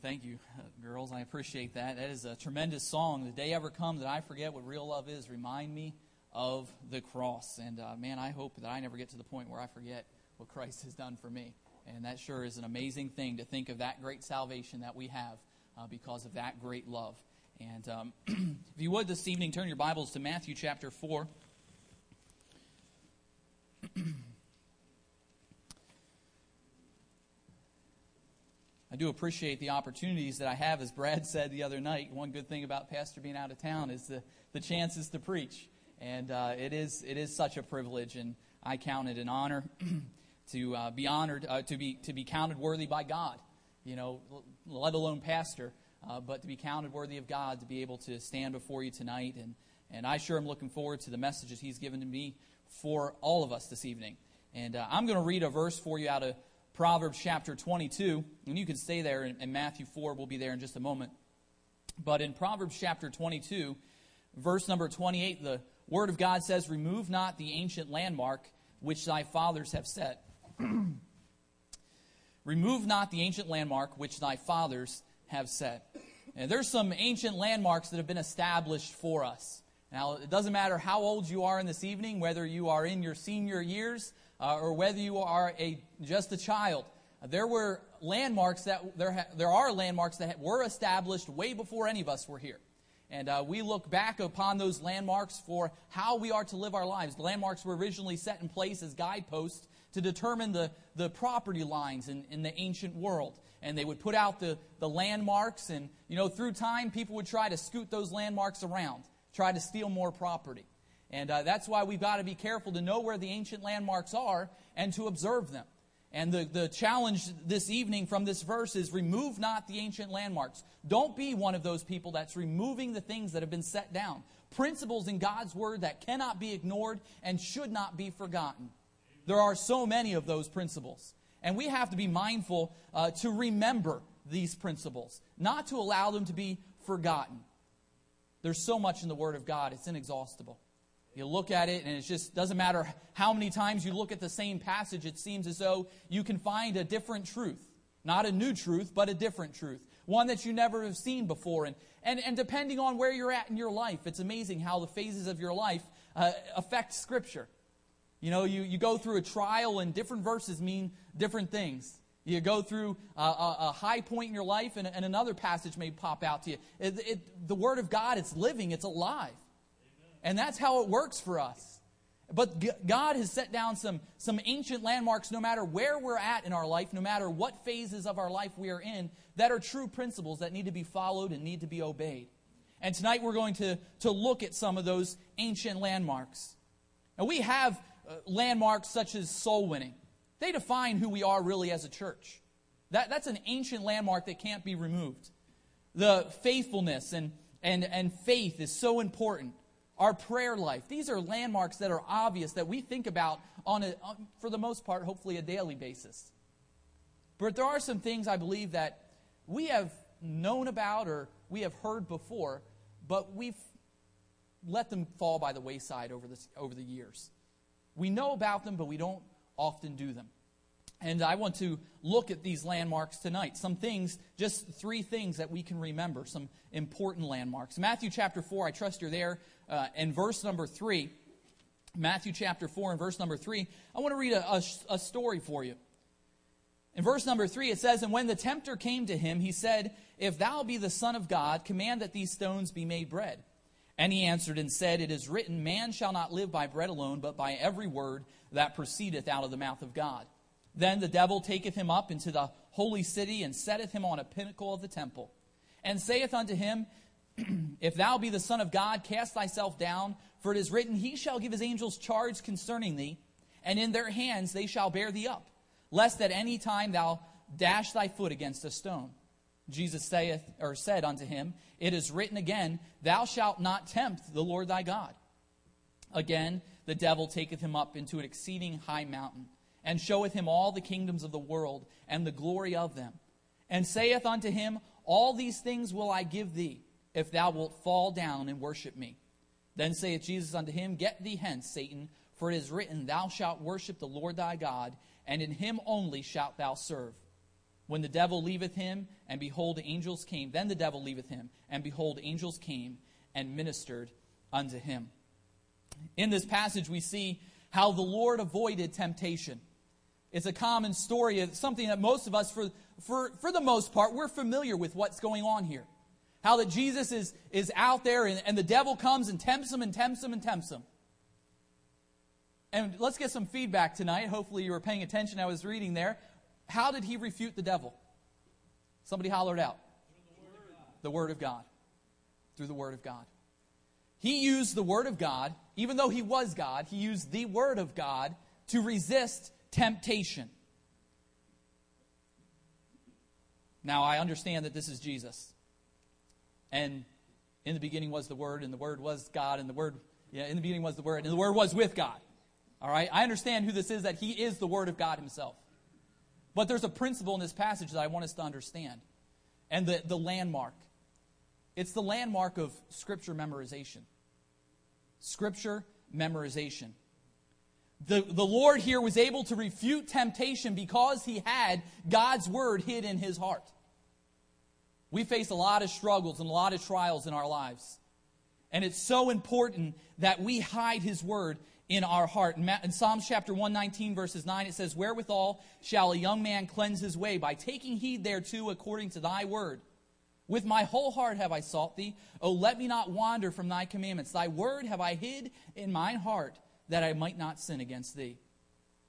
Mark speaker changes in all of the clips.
Speaker 1: Thank you, girls. I appreciate that. That is a tremendous song. The day ever come that I forget what real love is, remind me of the cross. And uh, man, I hope that I never get to the point where I forget what Christ has done for me. And that sure is an amazing thing to think of that great salvation that we have uh, because of that great love. And um, if you would this evening, turn your Bibles to Matthew chapter 4. I do appreciate the opportunities that I have, as Brad said the other night. One good thing about Pastor being out of town is the, the chances to preach. And uh, it, is, it is such a privilege, and I count it an honor to uh, be honored, uh, to, be, to be counted worthy by God, you know, let alone pastor, uh, but to be counted worthy of God, to be able to stand before you tonight. And, and I sure am looking forward to the messages He's given to me for all of us this evening. And uh, I'm going to read a verse for you out of Proverbs chapter 22, and you can stay there in Matthew 4, we'll be there in just a moment. But in Proverbs chapter 22, verse number 28, the Word of God says, Remove not the ancient landmark which thy fathers have set. Remove not the ancient landmark which thy fathers have set. And there's some ancient landmarks that have been established for us. Now, it doesn't matter how old you are in this evening, whether you are in your senior years uh, or whether you are a, just a child. There were landmarks that, there, ha- there are landmarks that were established way before any of us were here. And uh, we look back upon those landmarks for how we are to live our lives. The landmarks were originally set in place as guideposts to determine the, the property lines in, in the ancient world. And they would put out the, the landmarks, and, you know, through time, people would try to scoot those landmarks around, try to steal more property. And uh, that's why we've got to be careful to know where the ancient landmarks are and to observe them. And the, the challenge this evening from this verse is remove not the ancient landmarks. Don't be one of those people that's removing the things that have been set down. Principles in God's Word that cannot be ignored and should not be forgotten. There are so many of those principles. And we have to be mindful uh, to remember these principles, not to allow them to be forgotten. There's so much in the Word of God, it's inexhaustible. You look at it, and it just doesn't matter how many times you look at the same passage, it seems as though you can find a different truth. Not a new truth, but a different truth. One that you never have seen before. And, and, and depending on where you're at in your life, it's amazing how the phases of your life uh, affect Scripture. You know, you, you go through a trial, and different verses mean different things. You go through a, a, a high point in your life, and, and, another passage may pop out to you. It, it, the Word of God, it's living, it's alive. And that's how it works for us. But God has set down some, some ancient landmarks no matter where we're at in our life, no matter what phases of our life we are in, that are true principles that need to be followed and need to be obeyed. And tonight we're going to, to look at some of those ancient landmarks. Now we have uh, landmarks such as soul winning. They define who we are really as a church. That, that's an ancient landmark that can't be removed. The faithfulness and, and, and faith is so important our prayer life. These are landmarks that are obvious that we think about on a, for the most part, hopefully a daily basis. But there are some things I believe that we have known about or we have heard before, but we've let them fall by the wayside over, this, over the years. We know about them, but we don't often do them. And I want to look at these landmarks tonight. Some things, just three things that we can remember, some important landmarks. Matthew chapter 4, I trust you're there, uh, and verse number 3. Matthew chapter 4 and verse number 3. I want to read a, a, a story for you. In verse number 3, it says, And when the tempter came to him, he said, If thou be the Son of God, command that these stones be made bread. And he answered and said, It is written, Man shall not live by bread alone, but by every word that proceedeth out of the mouth of God. Then the devil taketh him up into the holy city and setteth him on a pinnacle of the temple, and saith unto him, If thou be the Son of God, cast thyself down, for it is written, He shall give his angels charge concerning thee, and in their hands they shall bear thee up, lest at any time thou dash thy foot against a stone. Jesus saith or said unto him, It is written again, Thou shalt not tempt the Lord thy God. Again, the devil taketh him up into an exceeding high mountain and showeth him all the kingdoms of the world and the glory of them, and saith unto him, All these things will I give thee, if thou wilt fall down and worship me. Then saith Jesus unto him, Get thee hence, Satan, for it is written, Thou shalt worship the Lord thy God, and in him only shalt thou serve. When the devil leaveth him, and behold, angels came, then the devil leaveth him, and behold, angels came and ministered unto him. In this passage, we see how the Lord avoided temptation. It's a common story. It's something that most of us, for, for, for the most part, we're familiar with what's going on here. How that Jesus is, is out there and, and the devil comes and tempts him and tempts him and tempts him. And let's get some feedback tonight. Hopefully, you were paying attention. I was reading there. How did he refute the devil? Somebody hollered out. The Word of God. Through the Word of God. He used the Word of God, even though he was God, he used the Word of God to resist temptation. Now, I understand that this is Jesus. And in the beginning was the Word, and the Word was God, and the Word, yeah, in the beginning was the Word, and the Word was with God. All right? I understand who this is, that He is the Word of God Himself. But there's a principle in this passage that I want us to understand, and the, the landmark. It's the landmark of Scripture memorization. Scripture memorization. The, the Lord here was able to refute temptation because he had God's word hid in his heart. We face a lot of struggles and a lot of trials in our lives. And it's so important that we hide his word in our heart. In Psalms chapter 119, verses 9, it says, Wherewithal shall a young man cleanse his way? By taking heed thereto according to thy word. With my whole heart have I sought thee. O let me not wander from thy commandments. Thy word have I hid in mine heart that I might not sin against thee.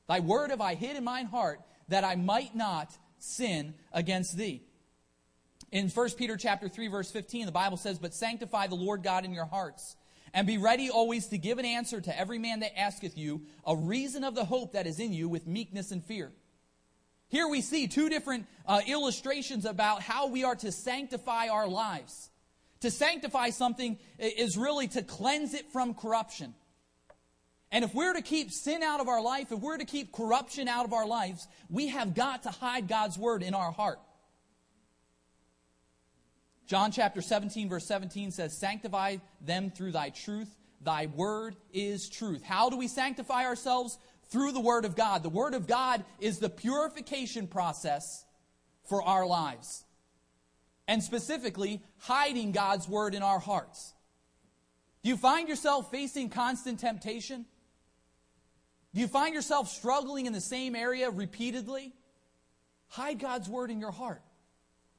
Speaker 1: Thy word have I hid in mine heart that I might not sin against thee. In 1 Peter chapter 3 verse 15 the Bible says but sanctify the Lord God in your hearts and be ready always to give an answer to every man that asketh you a reason of the hope that is in you with meekness and fear. Here we see two different uh, illustrations about how we are to sanctify our lives. To sanctify something is really to cleanse it from corruption. And if we're to keep sin out of our life, if we're to keep corruption out of our lives, we have got to hide God's word in our heart. John chapter 17, verse 17 says, Sanctify them through thy truth. Thy word is truth. How do we sanctify ourselves? Through the word of God. The word of God is the purification process for our lives. And specifically, hiding God's word in our hearts. Do you find yourself facing constant temptation? Do you find yourself struggling in the same area repeatedly? Hide God's word in your heart.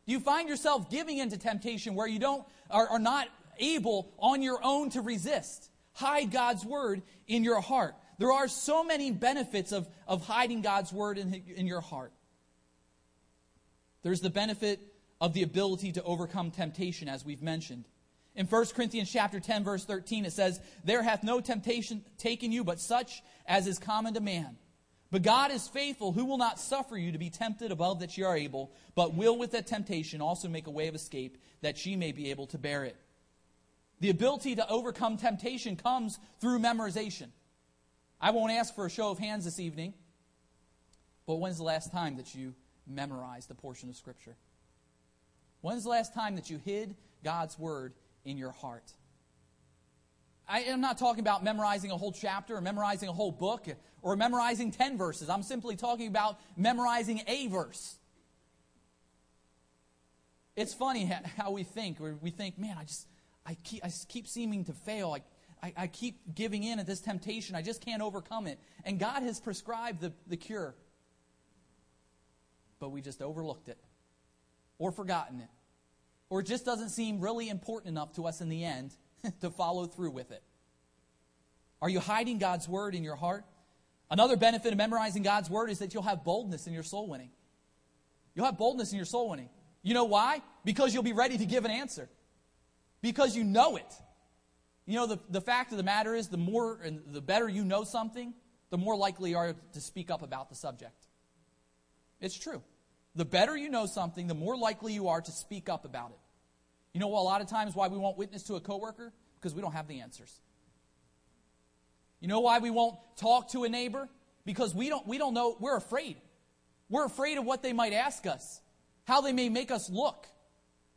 Speaker 1: Do you find yourself giving into temptation where you don't are, are not able on your own to resist? Hide God's word in your heart. There are so many benefits of, of hiding God's word in, in your heart. There's the benefit of the ability to overcome temptation, as we've mentioned. In 1 Corinthians chapter 10, verse 13, it says, There hath no temptation taken you but such as is common to man. But God is faithful, who will not suffer you to be tempted above that ye are able, but will with that temptation also make a way of escape, that ye may be able to bear it. The ability to overcome temptation comes through memorization. I won't ask for a show of hands this evening, but when's the last time that you memorized a portion of Scripture? When's the last time that you hid God's Word in your heart? I am not talking about memorizing a whole chapter or memorizing a whole book or memorizing 10 verses. I'm simply talking about memorizing a verse. It's funny how we think. We think, man, I just, I keep, I keep seeming to fail. I, I, I keep giving in at this temptation. I just can't overcome it. And God has prescribed the, the cure. But we just overlooked it or forgotten it. Or it just doesn't seem really important enough to us in the end to follow through with it. Are you hiding God's word in your heart? Another benefit of memorizing God's word is that you'll have boldness in your soul winning. You'll have boldness in your soul winning. You know why? Because you'll be ready to give an answer. Because you know it. You know, the, the fact of the matter is, the more and the better you know something, the more likely you are to speak up about the subject. It's true. The better you know something, the more likely you are to speak up about it. You know, a lot of times why we won't witness to a coworker? Because we don't have the answers. You know why we won't talk to a neighbor? Because we don't, we don't know, we're afraid. We're afraid of what they might ask us, how they may make us look.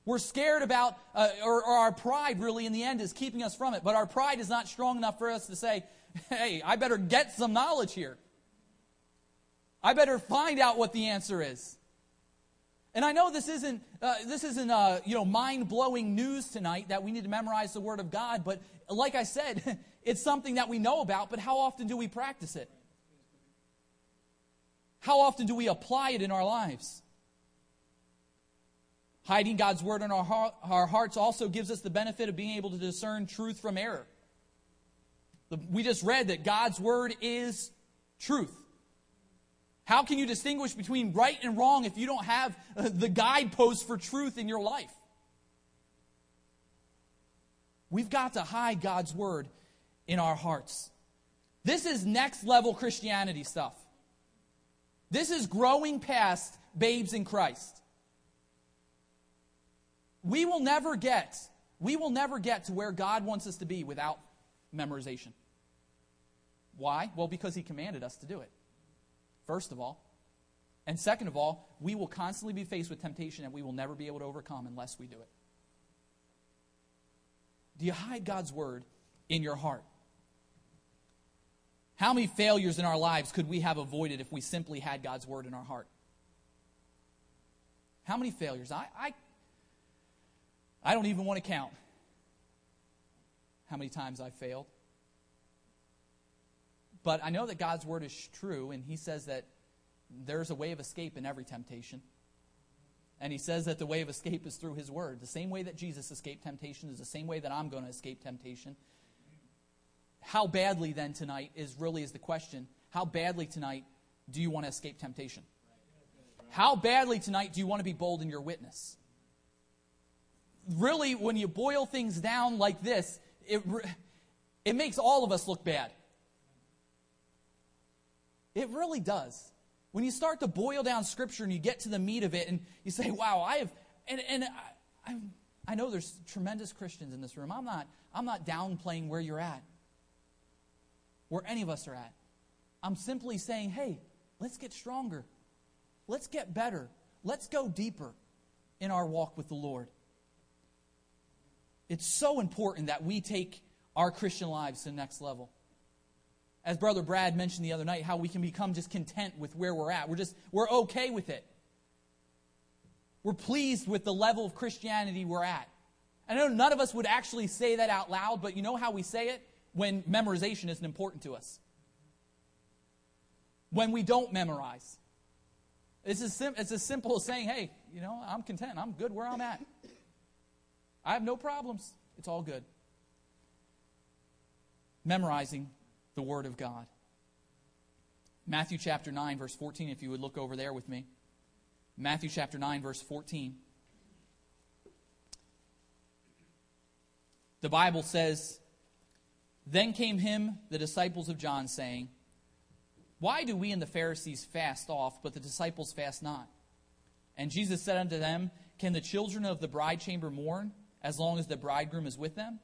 Speaker 1: We're scared about, uh, or, or, our pride really in the end is keeping us from it. But our pride is not strong enough for us to say, hey, I better get some knowledge here. I better find out what the answer is. And I know this isn't, uh, this isn't uh, you know, mind blowing news tonight that we need to memorize the Word of God, but like I said, it's something that we know about, but how often do we practice it? How often do we apply it in our lives? Hiding God's Word in our, heart, our hearts also gives us the benefit of being able to discern truth from error. We just read that God's Word is truth. How can you distinguish between right and wrong if you don't have uh, the guidepost for truth in your life? We've got to hide God's word in our hearts. This is next level Christianity stuff. This is growing past babes in Christ. We will never get, we will never get to where God wants us to be without memorization. Why? Well, because He commanded us to do it first of all. And second of all, we will constantly be faced with temptation and we will never be able to overcome unless we do it. Do you hide God's word in your heart? How many failures in our lives could we have avoided if we simply had God's word in our heart? How many failures? I, I, I don't even want to count how many times I failed. But I know that God's word is true, and He says that there's a way of escape in every temptation. And He says that the way of escape is through His word. The same way that Jesus escaped temptation is the same way that I'm going to escape temptation. How badly then tonight is really is the question. How badly tonight do you want to escape temptation? How badly tonight do you want to be bold in your witness? Really, when you boil things down like this, it, it makes all of us look bad. It really does. When you start to boil down Scripture and you get to the meat of it and you say, wow, I have, and, and I, I, know there's tremendous Christians in this room. I'm not, I'm not downplaying where you're at, where any of us are at. I'm simply saying, hey, let's get stronger. Let's get better. Let's go deeper in our walk with the Lord. It's so important that we take our Christian lives to the next level as Brother Brad mentioned the other night, how we can become just content with where we're at. We're just, we're okay with it. We're pleased with the level of Christianity we're at. I know none of us would actually say that out loud, but you know how we say it? When memorization isn't important to us. When we don't memorize. It's as, sim- it's as simple as saying, hey, you know, I'm content. I'm good where I'm at. I have no problems. It's all good. Memorizing the Word of God. Matthew chapter 9, verse 14, if you would look over there with me. Matthew chapter 9, verse 14. The Bible says, Then came him, the disciples of John, saying, Why do we and the Pharisees fast off, but the disciples fast not? And Jesus said unto them, Can the children of the bride chamber mourn as long as the bridegroom is with them?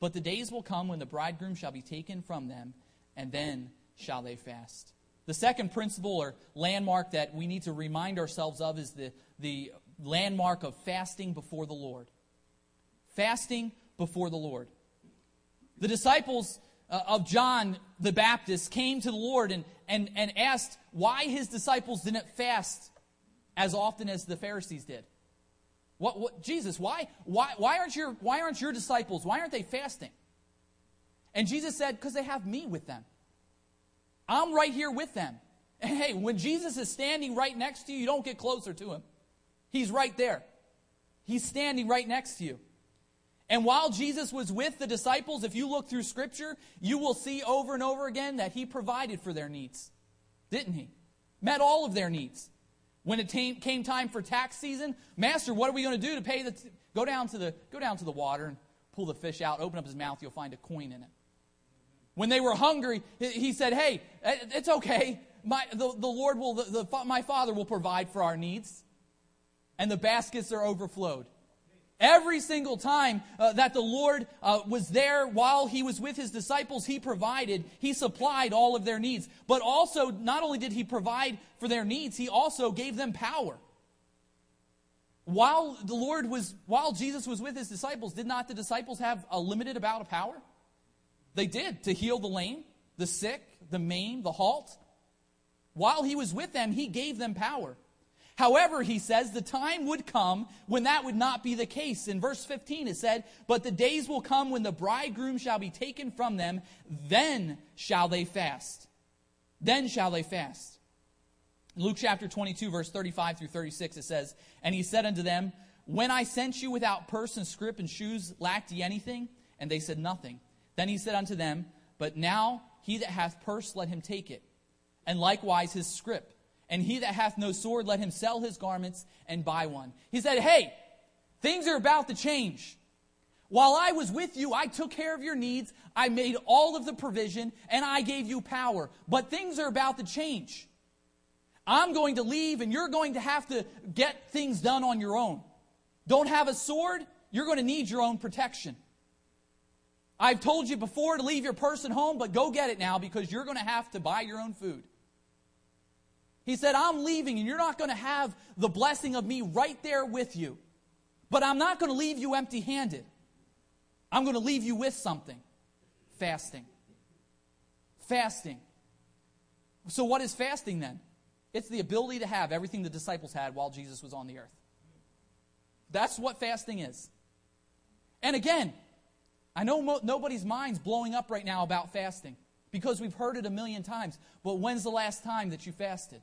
Speaker 1: But the days will come when the bridegroom shall be taken from them, and then shall they fast. The second principle or landmark that we need to remind ourselves of is the, the landmark of fasting before the Lord. Fasting before the Lord. The disciples uh, of John the Baptist came to the Lord and, and, and asked why his disciples didn't fast as often as the Pharisees did. What, what, Jesus, why, why, why, aren't your, why aren't your disciples, why aren't they fasting? And Jesus said, because they have me with them. I'm right here with them. And hey, when Jesus is standing right next to you, you don't get closer to him. He's right there. He's standing right next to you. And while Jesus was with the disciples, if you look through Scripture, you will see over and over again that He provided for their needs. Didn't He? Met all of their needs. When it came time for tax season, Master, what are we going to do to pay the. T-? Go, down to the, go down to the water and pull the fish out, open up his mouth, you'll find a coin in it. When they were hungry, he said, Hey, it's okay. My, the, the Lord will, the, the, my Father will provide for our needs. And the baskets are overflowed. Every single time uh, that the Lord uh, was there while he was with his disciples, he provided, he supplied all of their needs. But also, not only did he provide for their needs, he also gave them power. While the Lord was, while Jesus was with his disciples, did not the disciples have a limited amount of power? They did to heal the lame, the sick, the maimed, the halt. While he was with them, he gave them power. However, he says, the time would come when that would not be the case. In verse 15, it said, But the days will come when the bridegroom shall be taken from them, then shall they fast. Then shall they fast. Luke chapter 22, verse 35 through 36, it says, And he said unto them, When I sent you without purse and scrip and shoes, lacked ye anything? And they said, Nothing. Then he said unto them, But now he that hath purse, let him take it, and likewise his scrip. And he that hath no sword, let him sell his garments and buy one. He said, Hey, things are about to change. While I was with you, I took care of your needs, I made all of the provision, and I gave you power. But things are about to change. I'm going to leave, and you're going to have to get things done on your own. Don't have a sword, you're going to need your own protection. I've told you before to leave your purse at home, but go get it now because you're going to have to buy your own food. He said, I'm leaving and you're not going to have the blessing of me right there with you. But I'm not going to leave you empty handed. I'm going to leave you with something fasting. Fasting. So, what is fasting then? It's the ability to have everything the disciples had while Jesus was on the earth. That's what fasting is. And again, I know mo- nobody's mind's blowing up right now about fasting because we've heard it a million times. But when's the last time that you fasted?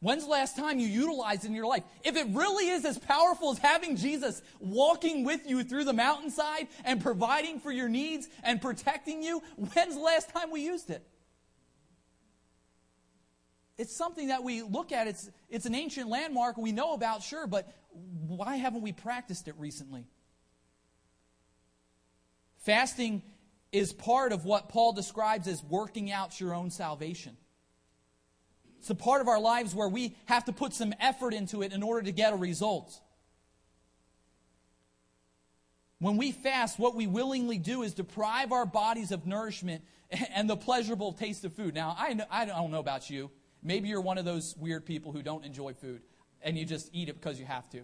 Speaker 1: When's the last time you utilized it in your life? If it really is as powerful as having Jesus walking with you through the mountainside and providing for your needs and protecting you, when's the last time we used it? It's something that we look at. It's, it's an ancient landmark we know about, sure, but why haven't we practiced it recently? Fasting is part of what Paul describes as working out your own salvation. It's a part of our lives where we have to put some effort into it in order to get a result. When we fast, what we willingly do is deprive our bodies of nourishment and the pleasurable taste of food. Now, I, know, I don't know about you. Maybe you're one of those weird people who don't enjoy food and you just eat it because you have to.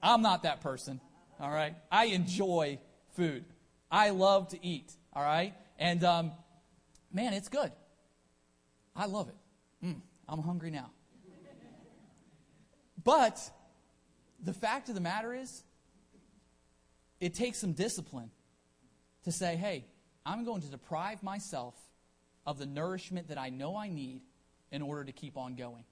Speaker 1: I'm not that person, all right? I enjoy food. I love to eat, all right? And um, man, it's good. I love it. Mm. I'm hungry now. But the fact of the matter is, it takes some discipline to say, hey, I'm going to deprive myself of the nourishment that I know I need in order to keep on going.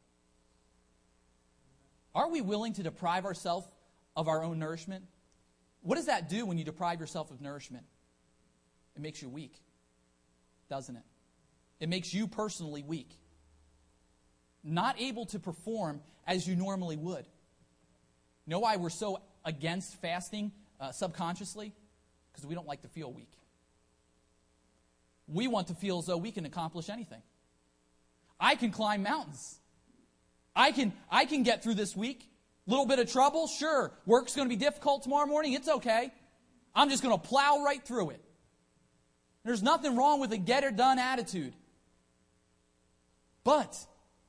Speaker 1: Are we willing to deprive ourselves of our own nourishment? What does that do when you deprive yourself of nourishment? It makes you weak, doesn't it? It makes you personally weak not able to perform as you normally would. Know why we're so against fasting uh, subconsciously? Because we don't like to feel weak. We want to feel as though we can accomplish anything. I can climb mountains. I can, I can get through this week. Little bit of trouble, sure. Work's going to be difficult tomorrow morning. It's okay. I'm just going to plow right through it. There's nothing wrong with a get it done attitude. But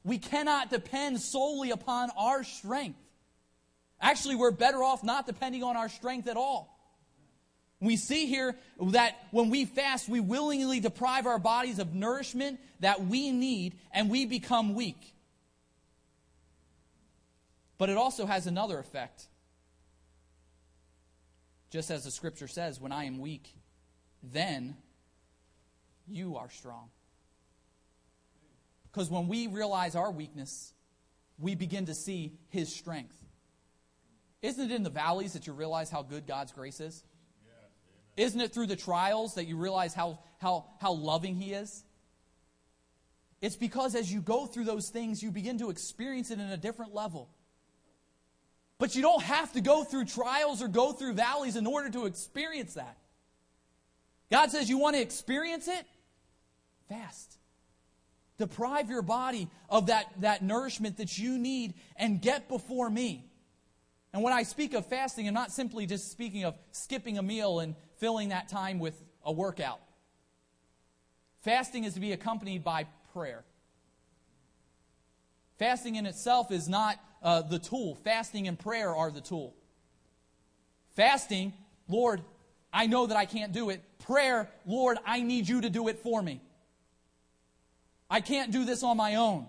Speaker 1: we cannot depend solely upon our strength. Actually, we're better off not depending on our strength at all. We see here that when we fast, we willingly deprive our bodies of nourishment that we need and we become weak. But it also has another effect. Just as the scripture says, when I am weak, then you are strong. Because when we realize our weakness, we begin to see his strength. Isn't it in the valleys that you realize how good God's grace is? Isn't it through the trials that you realize how, how, how loving He is? It's because as you go through those things, you begin to experience it in a different level. But you don't have to go through trials or go through valleys in order to experience that. God says, You want to experience it? Fast. Deprive your body of that, that nourishment that you need and get before me. And when I speak of fasting, I'm not simply just speaking of skipping a meal and filling that time with a workout. Fasting is to be accompanied by prayer. Fasting in itself is not uh, the tool, fasting and prayer are the tool. Fasting, Lord, I know that I can't do it. Prayer, Lord, I need you to do it for me. I can't do this on my own.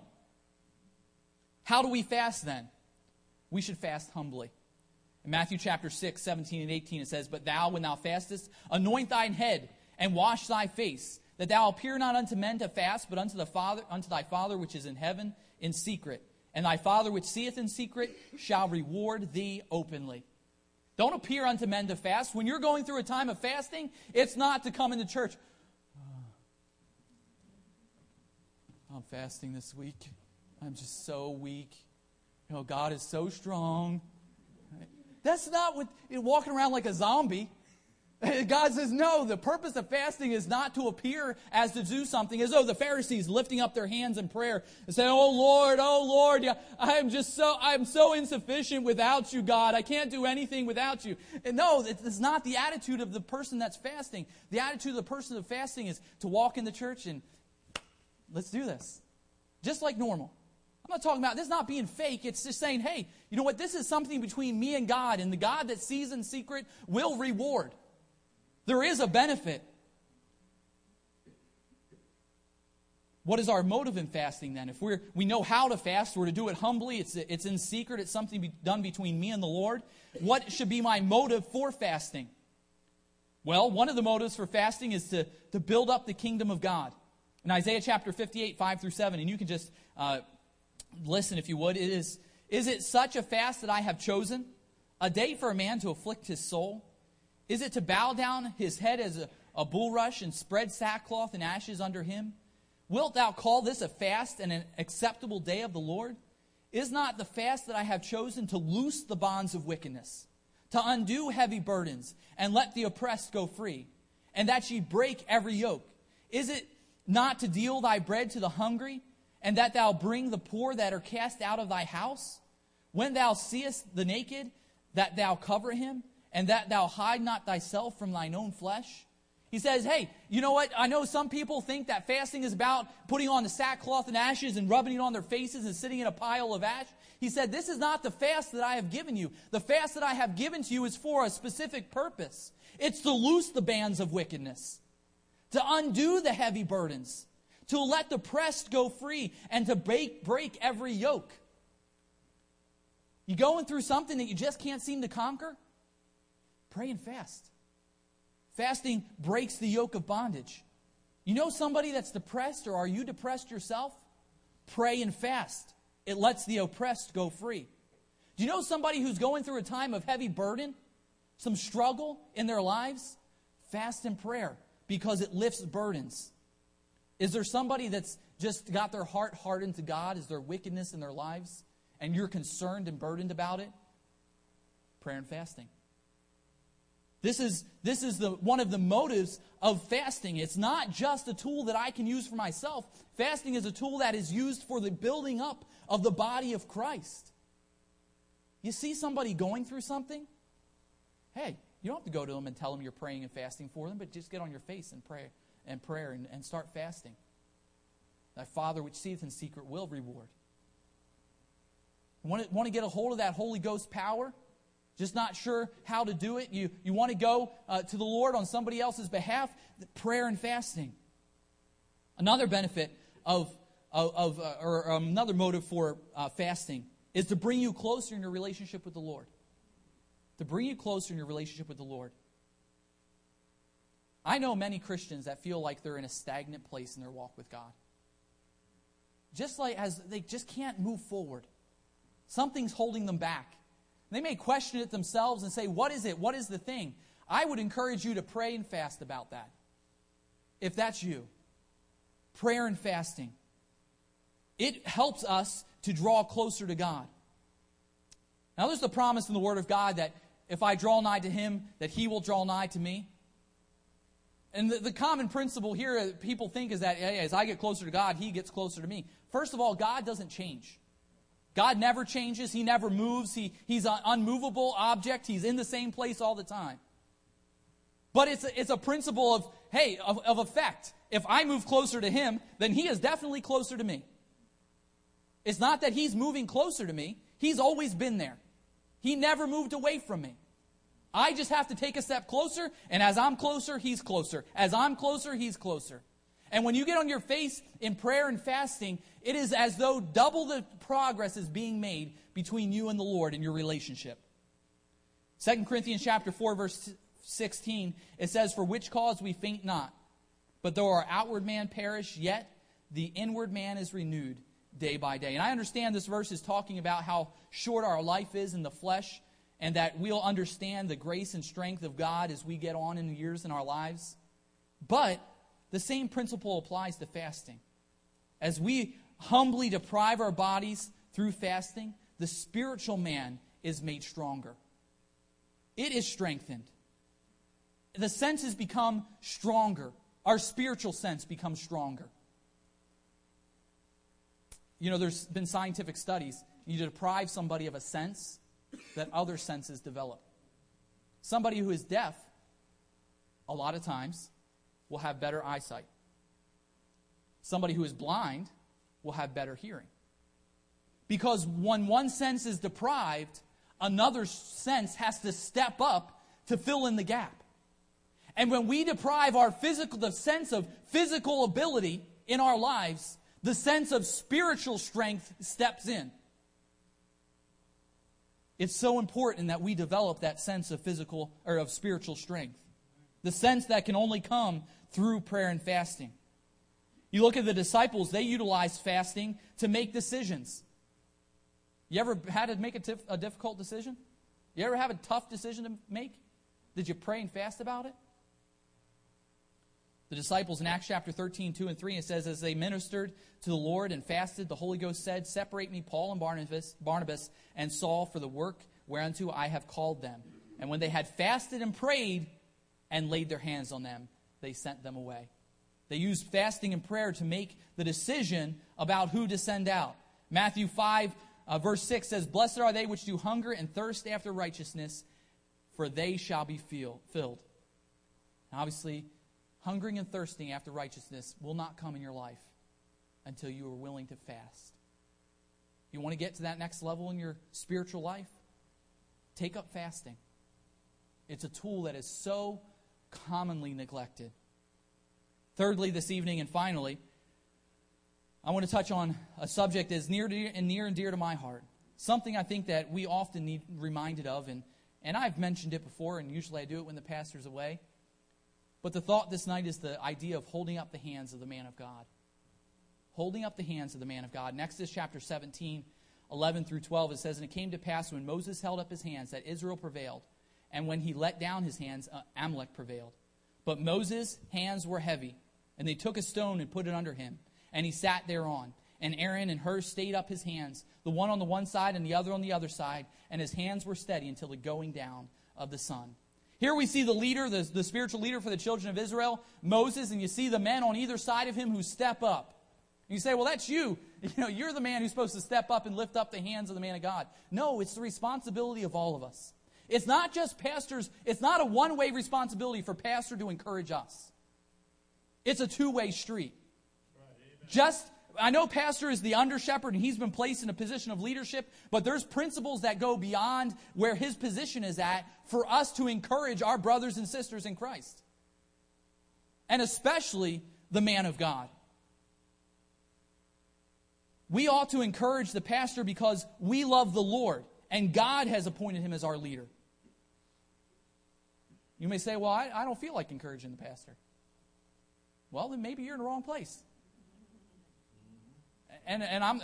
Speaker 1: How do we fast then? We should fast humbly. In Matthew chapter 6, 17 and 18, it says, But thou, when thou fastest, anoint thine head and wash thy face, that thou appear not unto men to fast, but unto, the Father, unto thy Father which is in heaven in secret. And thy Father which seeth in secret shall reward thee openly. Don't appear unto men to fast. When you're going through a time of fasting, it's not to come into church. I'm fasting this week. I'm just so weak. You know, God is so strong. That's not what walking around like a zombie. God says, no, the purpose of fasting is not to appear as to do something, as though the Pharisees lifting up their hands in prayer and saying, Oh Lord, oh Lord, I am just so, I'm so insufficient without you, God. I can't do anything without you. And no, it's not the attitude of the person that's fasting. The attitude of the person of fasting is to walk in the church and let's do this. Just like normal. I'm not talking about this not being fake. It's just saying, hey, you know what? This is something between me and God, and the God that sees in secret will reward. There is a benefit. What is our motive in fasting then? If we're, we know how to fast, we're to do it humbly, it's, it's in secret, it's something be done between me and the Lord. What should be my motive for fasting? Well, one of the motives for fasting is to, to build up the kingdom of God. In Isaiah chapter 58, 5 through 7, and you can just uh, listen if you would. It is, is it such a fast that I have chosen? A day for a man to afflict his soul? Is it to bow down his head as a, a bulrush and spread sackcloth and ashes under him? Wilt thou call this a fast and an acceptable day of the Lord? Is not the fast that I have chosen to loose the bonds of wickedness, to undo heavy burdens, and let the oppressed go free, and that ye break every yoke? Is it not to deal thy bread to the hungry, and that thou bring the poor that are cast out of thy house? When thou seest the naked, that thou cover him, and that thou hide not thyself from thine own flesh? He says, Hey, you know what? I know some people think that fasting is about putting on the sackcloth and ashes and rubbing it on their faces and sitting in a pile of ash. He said, This is not the fast that I have given you. The fast that I have given to you is for a specific purpose. It's to loose the bands of wickedness, to undo the heavy burdens, to let the pressed go free, and to break, break every yoke. You going through something that you just can't seem to conquer? Pray and fast. Fasting breaks the yoke of bondage. You know somebody that's depressed, or are you depressed yourself? Pray and fast. It lets the oppressed go free. Do you know somebody who's going through a time of heavy burden, some struggle in their lives? Fast and prayer because it lifts burdens. Is there somebody that's just got their heart hardened to God? Is there wickedness in their lives? And you're concerned and burdened about it? Prayer and fasting. This is, this is the, one of the motives of fasting. It's not just a tool that I can use for myself. Fasting is a tool that is used for the building up of the body of Christ. You see somebody going through something? Hey, you don't have to go to them and tell them you're praying and fasting for them, but just get on your face and pray and prayer and, and start fasting. Thy Father which seeth in secret will reward. Want to, want to get a hold of that Holy Ghost power? Just not sure how to do it? You, you want to go uh, to the Lord on somebody else's behalf? Prayer and fasting. Another benefit of, of, of uh, or um, another motive for uh, fasting is to bring you closer in your relationship with the Lord. To bring you closer in your relationship with the Lord. I know many Christians that feel like they're in a stagnant place in their walk with God. Just like as they just can't move forward. Something's holding them back. They may question it themselves and say, What is it? What is the thing? I would encourage you to pray and fast about that. If that's you, prayer and fasting. It helps us to draw closer to God. Now, there's the promise in the Word of God that if I draw nigh to Him, that He will draw nigh to me. And the, the common principle here that people think is that as I get closer to God, He gets closer to me. First of all, God doesn't change. God never changes. He never moves. He, he's an unmovable object. He's in the same place all the time. But it's a, it's a principle of, hey, of, of effect. If I move closer to Him, then He is definitely closer to me. It's not that He's moving closer to me. He's always been there. He never moved away from me. I just have to take a step closer, and as I'm closer, He's closer. As I'm closer, He's closer. And when you get on your face in prayer and fasting, it is as though double the progress is being made between you and the Lord in your relationship. 2 Corinthians chapter 4 verse 16 it says for which cause we faint not but though our outward man perish yet the inward man is renewed day by day. And I understand this verse is talking about how short our life is in the flesh and that we'll understand the grace and strength of God as we get on in the years in our lives. But the same principle applies to fasting. As we humbly deprive our bodies through fasting, the spiritual man is made stronger. It is strengthened. The senses become stronger. Our spiritual sense becomes stronger. You know, there's been scientific studies. You deprive somebody of a sense that other senses develop. Somebody who is deaf, a lot of times, will have better eyesight. Somebody who is blind will have better hearing. Because when one sense is deprived, another sense has to step up to fill in the gap. And when we deprive our physical, the sense of physical ability in our lives, the sense of spiritual strength steps in. It's so important that we develop that sense of physical or of spiritual strength. The sense that can only come through prayer and fasting. You look at the disciples, they utilized fasting to make decisions. You ever had to make a, tif- a difficult decision? You ever have a tough decision to make? Did you pray and fast about it? The disciples in Acts chapter 13, 2 and 3, it says, As they ministered to the Lord and fasted, the Holy Ghost said, Separate me, Paul and Barnabas, Barnabas and Saul, for the work whereunto I have called them. And when they had fasted and prayed and laid their hands on them, they sent them away. They used fasting and prayer to make the decision about who to send out. Matthew 5, uh, verse 6 says, Blessed are they which do hunger and thirst after righteousness, for they shall be feel, filled. obviously, hungering and thirsting after righteousness will not come in your life until you are willing to fast. You want to get to that next level in your spiritual life? Take up fasting. It's a tool that is so commonly neglected. Thirdly, this evening and finally, I want to touch on a subject that is near and near and dear to my heart. Something I think that we often need reminded of, and, and I've mentioned it before, and usually I do it when the pastor's away. But the thought this night is the idea of holding up the hands of the man of God. Holding up the hands of the man of God. Exodus chapter 17, 11 through 12. It says, And it came to pass when Moses held up his hands that Israel prevailed, and when he let down his hands, uh, Amalek prevailed. But Moses' hands were heavy, and they took a stone and put it under him, and he sat thereon. And Aaron and Hur stayed up his hands, the one on the one side and the other on the other side, and his hands were steady until the going down of the sun. Here we see the leader, the, the spiritual leader for the children of Israel, Moses, and you see the men on either side of him who step up. You say, well, that's you. You know, you're the man who's supposed to step up and lift up the hands of the man of God. No, it's the responsibility of all of us. It's not just pastors, it's not a one way responsibility for pastor to encourage us. It's a two way street. Just I know pastor is the under shepherd and he's been placed in a position of leadership, but there's principles that go beyond where his position is at for us to encourage our brothers and sisters in Christ. And especially the man of God. We ought to encourage the pastor because we love the Lord and God has appointed him as our leader. You may say, Well, I, I don't feel like encouraging the pastor. Well, then maybe you're in the wrong place. And, and I'm,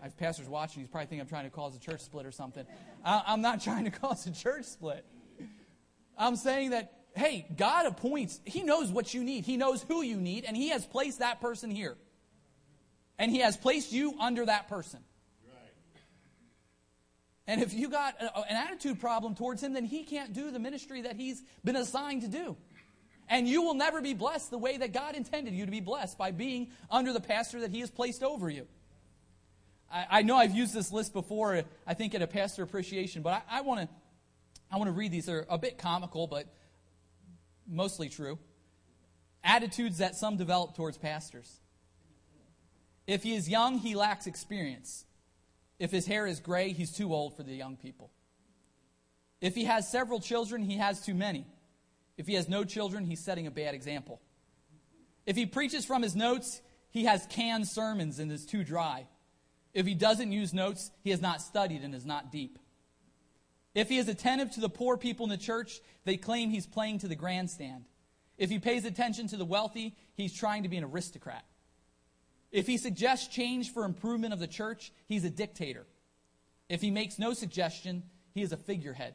Speaker 1: I have pastors watching, he's probably thinking I'm trying to cause a church split or something. I'm not trying to cause a church split. I'm saying that, hey, God appoints, He knows what you need, He knows who you need, and He has placed that person here and He has placed you under that person. And if you got an attitude problem towards him, then he can't do the ministry that he's been assigned to do. And you will never be blessed the way that God intended you to be blessed by being under the pastor that he has placed over you. I, I know I've used this list before, I think at a pastor appreciation, but I, I want to I want to read these. They're a bit comical, but mostly true. Attitudes that some develop towards pastors. If he is young, he lacks experience. If his hair is gray, he's too old for the young people. If he has several children, he has too many. If he has no children, he's setting a bad example. If he preaches from his notes, he has canned sermons and is too dry. If he doesn't use notes, he has not studied and is not deep. If he is attentive to the poor people in the church, they claim he's playing to the grandstand. If he pays attention to the wealthy, he's trying to be an aristocrat. If he suggests change for improvement of the church, he's a dictator. If he makes no suggestion, he is a figurehead.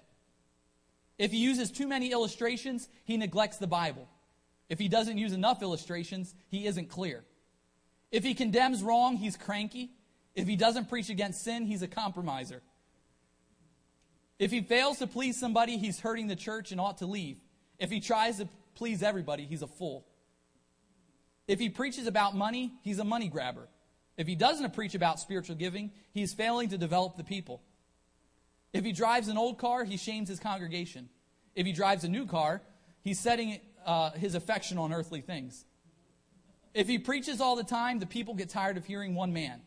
Speaker 1: If he uses too many illustrations, he neglects the Bible. If he doesn't use enough illustrations, he isn't clear. If he condemns wrong, he's cranky. If he doesn't preach against sin, he's a compromiser. If he fails to please somebody, he's hurting the church and ought to leave. If he tries to please everybody, he's a fool. If he preaches about money, he's a money grabber. If he doesn't preach about spiritual giving, he's failing to develop the people. If he drives an old car, he shames his congregation. If he drives a new car, he's setting uh, his affection on earthly things. If he preaches all the time, the people get tired of hearing one man.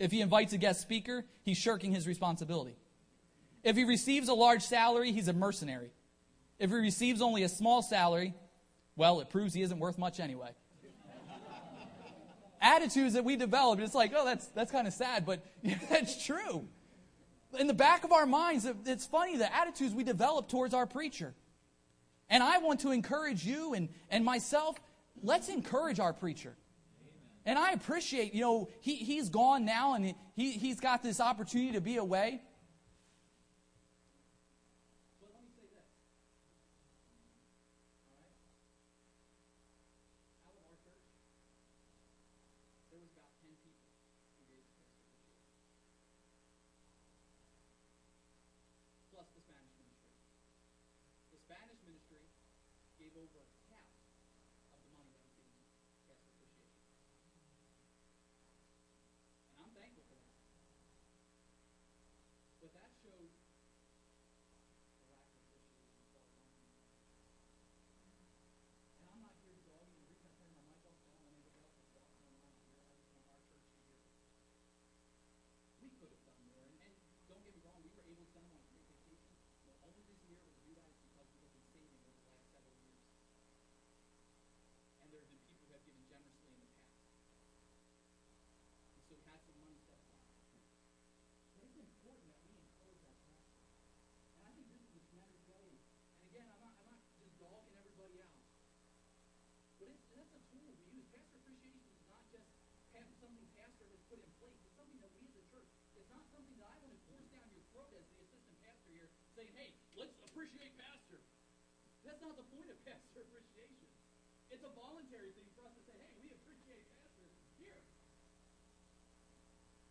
Speaker 1: If he invites a guest speaker, he's shirking his responsibility. If he receives a large salary, he's a mercenary. If he receives only a small salary, well, it proves he isn't worth much anyway attitudes that we develop. It's like, oh, that's, that's kind of sad, but that's true. In the back of our minds, it's funny the attitudes we develop towards our preacher. And I want to encourage you and, and myself, let's encourage our preacher. And I appreciate, you know, he, he's gone now and he, he's got this opportunity to be away.
Speaker 2: Saying, hey, let's appreciate Pastor. That's not the point of Pastor appreciation. It's a voluntary thing for us to say, hey, we appreciate Pastor here.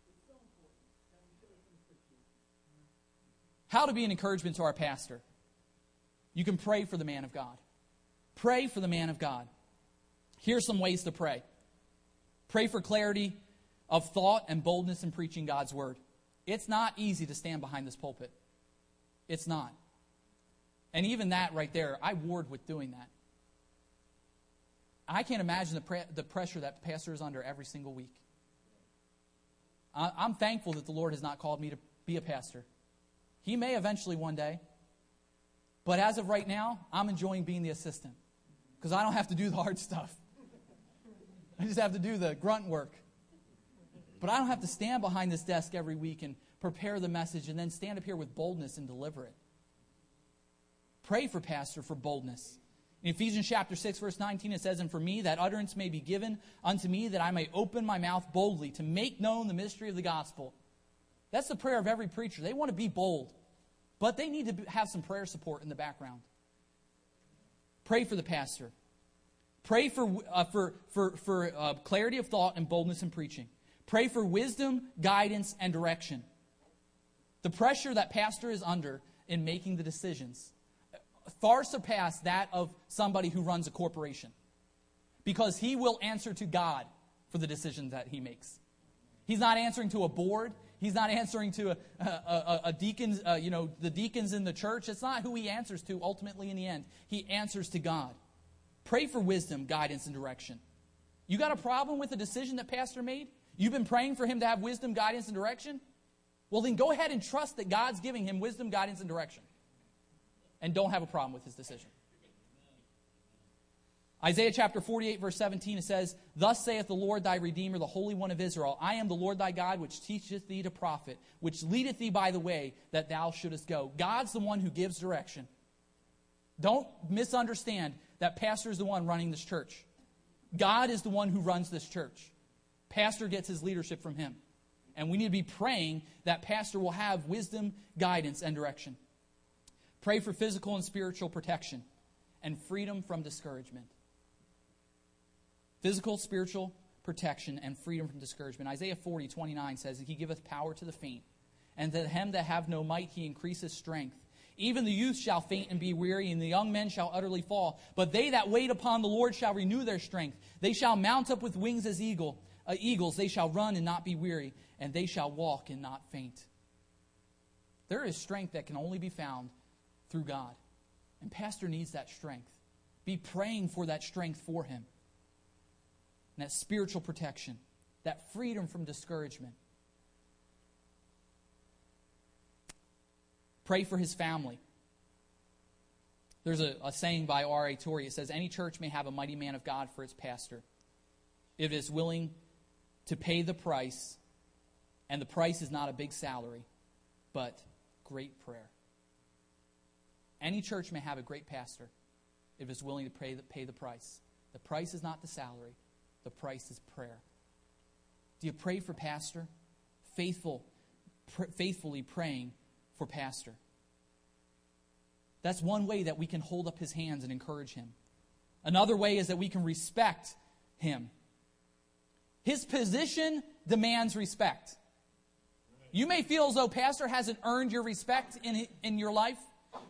Speaker 2: It's so important that we show some appreciation.
Speaker 1: How to be an encouragement to our pastor. You can pray for the man of God. Pray for the man of God. Here's some ways to pray. Pray for clarity of thought and boldness in preaching God's word. It's not easy to stand behind this pulpit. It's not. And even that right there, I ward with doing that. I can't imagine the, pre- the pressure that pastor is under every single week. I, I'm thankful that the Lord has not called me to be a pastor. He may eventually one day. But as of right now, I'm enjoying being the assistant because I don't have to do the hard stuff. I just have to do the grunt work. But I don't have to stand behind this desk every week and prepare the message and then stand up here with boldness and deliver it. Pray for pastor for boldness. In Ephesians chapter 6 verse 19 it says, "And for me that utterance may be given unto me that I may open my mouth boldly to make known the mystery of the gospel." That's the prayer of every preacher. They want to be bold, but they need to have some prayer support in the background. Pray for the pastor. Pray for, uh, for, for, for uh, clarity of thought and boldness in preaching. Pray for wisdom, guidance, and direction. The pressure that pastor is under in making the decisions far surpass that of somebody who runs a corporation because he will answer to God for the decisions that he makes. He's not answering to a board. He's not answering to a, a, a, deacons, uh, you know, the deacons in the church. It's not who he answers to ultimately in the end. He answers to God. Pray for wisdom, guidance, and direction. You got a problem with the decision that pastor made? You've been praying for him to have wisdom, guidance, and direction? Well, then go ahead and trust that God's giving him wisdom, guidance, and direction. And don't have a problem with his decision. Isaiah chapter 48, verse 17, it says, Thus saith the Lord thy Redeemer, the Holy One of Israel I am the Lord thy God, which teacheth thee to profit, which leadeth thee by the way that thou shouldest go. God's the one who gives direction. Don't misunderstand that pastor is the one running this church. God is the one who runs this church. Pastor gets his leadership from him. And we need to be praying that pastor will have wisdom, guidance, and direction. Pray for physical and spiritual protection and freedom from discouragement. Physical, spiritual protection and freedom from discouragement. Isaiah 40, 29 says, He giveth power to the faint, and to him that have no might he increaseth strength. Even the youth shall faint and be weary, and the young men shall utterly fall. But they that wait upon the Lord shall renew their strength. They shall mount up with wings as eagle, uh, eagles. They shall run and not be weary, and they shall walk and not faint. There is strength that can only be found through God. And Pastor needs that strength. Be praying for that strength for him and that spiritual protection, that freedom from discouragement. Pray for his family. There's a, a saying by R.A. Torrey. It says, Any church may have a mighty man of God for its pastor if it is willing to pay the price, and the price is not a big salary, but great prayer. Any church may have a great pastor if it's willing to pay the, pay the price. The price is not the salary, the price is prayer. Do you pray for pastor? Faithful, pr- faithfully praying for pastor. That's one way that we can hold up his hands and encourage him. Another way is that we can respect him. His position demands respect. You may feel as though pastor hasn't earned your respect in, in your life,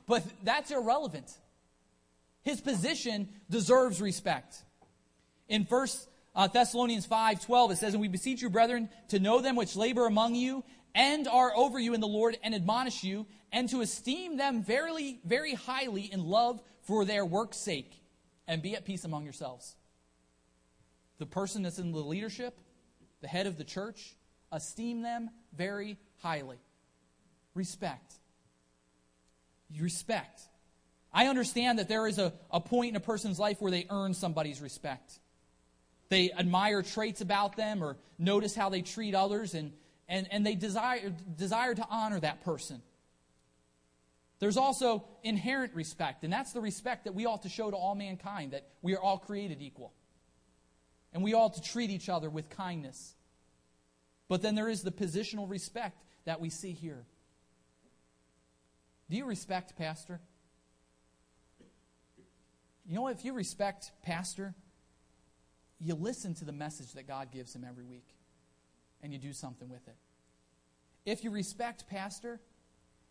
Speaker 1: but that's irrelevant. His position deserves respect. In First uh, Thessalonians 5 12, it says, And we beseech you, brethren, to know them which labor among you and are over you in the Lord and admonish you, and to esteem them very, very highly in love for their work's sake, and be at peace among yourselves. The person that's in the leadership, the head of the church, esteem them very highly. Respect. Respect. I understand that there is a, a point in a person's life where they earn somebody's respect. They admire traits about them or notice how they treat others, and, and, and they desire, desire to honor that person. There's also inherent respect, and that's the respect that we ought to show to all mankind, that we are all created equal. And we ought to treat each other with kindness. But then there is the positional respect that we see here. Do you respect Pastor? You know what? If you respect Pastor, you listen to the message that God gives him every week and you do something with it. If you respect Pastor,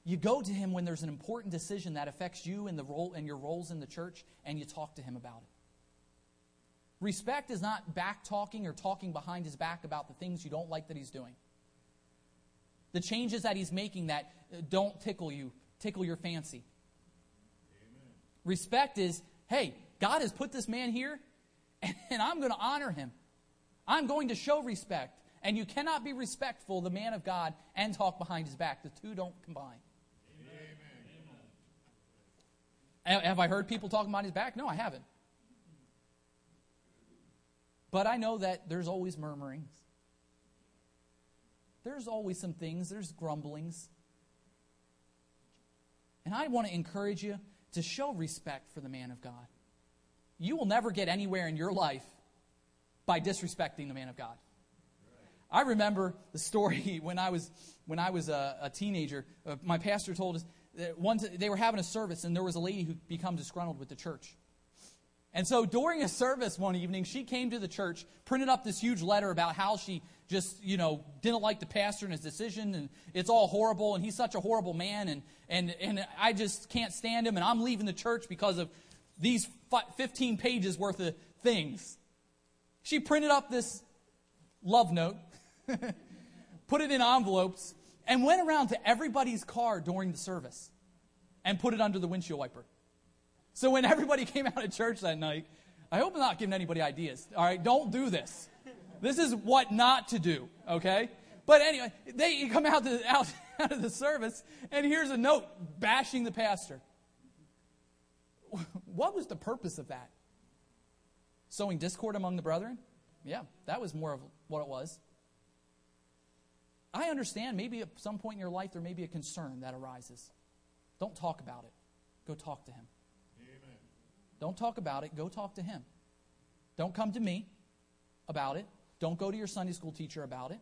Speaker 1: you go to him when there's an important decision that affects you and the role and your roles in the church and you talk to him about it. Respect is not back talking or talking behind his back about the things you don't like that he's doing. The changes that he's making that uh, don't tickle you, tickle your fancy. Amen. Respect is, hey, God has put this man here, and I'm going to honor him. I'm going to show respect, And you cannot be respectful the man of God and talk behind his back. The two don't combine. Amen. Have I heard people talking behind his back? No, I haven't. But I know that there's always murmurings. There's always some things, there's grumblings. And I want to encourage you to show respect for the man of God. You will never get anywhere in your life by disrespecting the man of God. I remember the story when I was when I was a, a teenager. Uh, my pastor told us that once they were having a service and there was a lady who became disgruntled with the church. And so during a service one evening, she came to the church, printed up this huge letter about how she just, you know, didn't like the pastor and his decision, and it's all horrible, and he's such a horrible man, and, and, and I just can't stand him, and I'm leaving the church because of these 15 pages worth of things. She printed up this love note, put it in envelopes, and went around to everybody's car during the service and put it under the windshield wiper. So when everybody came out of church that night, I hope I'm not giving anybody ideas. All right, don't do this. This is what not to do, okay? But anyway, they come out, to, out, out of the service, and here's a note bashing the pastor. What was the purpose of that? Sowing discord among the brethren? Yeah, that was more of what it was. I understand maybe at some point in your life there may be a concern that arises. Don't talk about it. Go talk to him. Amen. Don't talk about it. Go talk to him. Don't come to me about it. Don't go to your Sunday school teacher about it.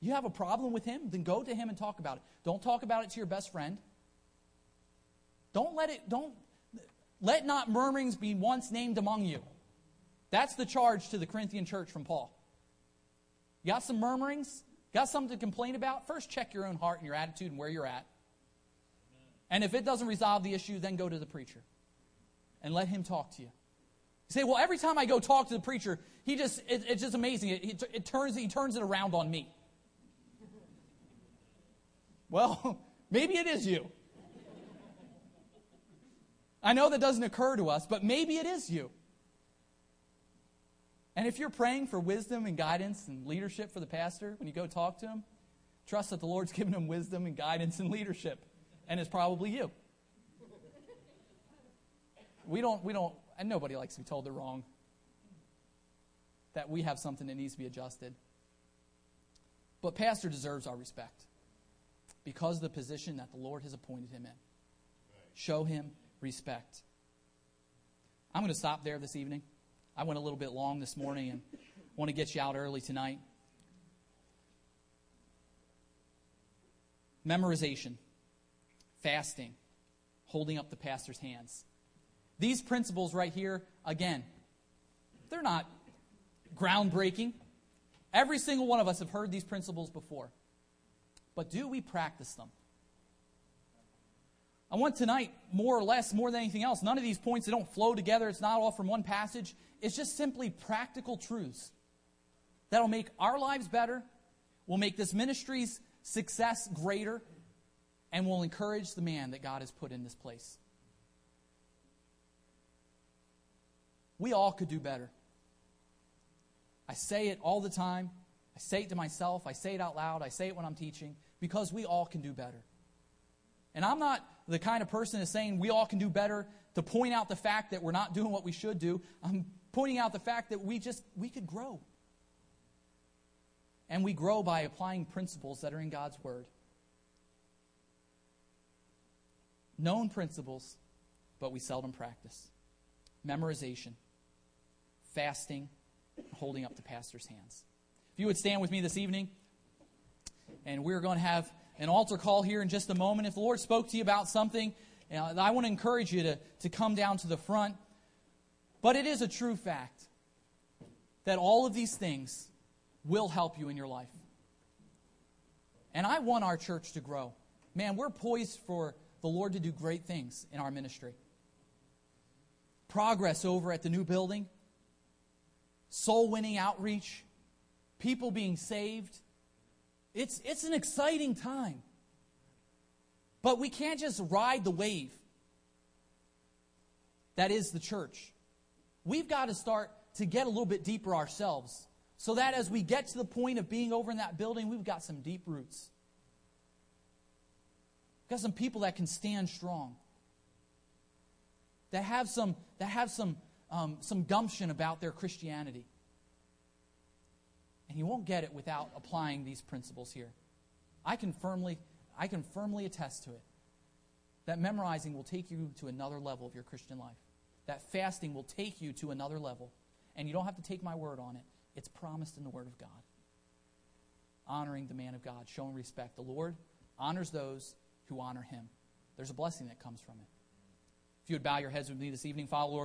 Speaker 1: You have a problem with him? Then go to him and talk about it. Don't talk about it to your best friend. Don't let it, don't, let not murmurings be once named among you. That's the charge to the Corinthian church from Paul. You got some murmurings? Got something to complain about? First, check your own heart and your attitude and where you're at. And if it doesn't resolve the issue, then go to the preacher and let him talk to you. You say, well, every time I go talk to the preacher, he just, it, it's just amazing. It, it, it, turns, he turns it around on me. Well, maybe it is you. I know that doesn't occur to us, but maybe it is you. And if you're praying for wisdom and guidance and leadership for the pastor when you go talk to him, trust that the Lord's given him wisdom and guidance and leadership. And it's probably you we don't, we don't, and nobody likes to be told they're wrong. That we have something that needs to be adjusted. But pastor deserves our respect because of the position that the Lord has appointed him in. Show him respect. I'm going to stop there this evening. I went a little bit long this morning and want to get you out early tonight. Memorization, fasting, holding up the pastor's hands. These principles right here, again, they're not groundbreaking. Every single one of us have heard these principles before. But do we practice them? I want tonight, more or less, more than anything else, none of these points, they don't flow together. It's not all from one passage. It's just simply practical truths that'll make our lives better, will make this ministry's success greater, and will encourage the man that God has put in this place. We all could do better. I say it all the time. I say it to myself. I say it out loud. I say it when I'm teaching because we all can do better. And I'm not the kind of person that's saying we all can do better to point out the fact that we're not doing what we should do. I'm pointing out the fact that we just we could grow. And we grow by applying principles that are in God's word. Known principles, but we seldom practice. Memorization fasting, holding up the pastor's hands. If you would stand with me this evening, and we're going to have an altar call here in just a moment. If the Lord spoke to you about something, know, I want to encourage you to, to come down to the front. But it is a true fact that all of these things will help you in your life. And I want our church to grow. Man, we're poised for the Lord to do great things in our ministry. Progress over at the new building soul winning outreach, people being saved. It's, it's an exciting time. But we can't just ride the wave that is the church. We've got to start to get a little bit deeper ourselves So that as we get to the point of being over in that building, we've got some deep roots. We've got some people that can stand strong. That have some, that have some, um, some gumption about their Christianity. And you won't get it without applying these principles here. I can firmly, I can firmly attest to it. That memorizing will take you to another level of your Christian life. That fasting will take you to another level. And you don't have to take my word on it. It's promised in the Word of God. Honoring the man of God, showing respect. The Lord honors those who honor him. There's a blessing that comes from it. If you would bow your heads with me this evening, follow Lord.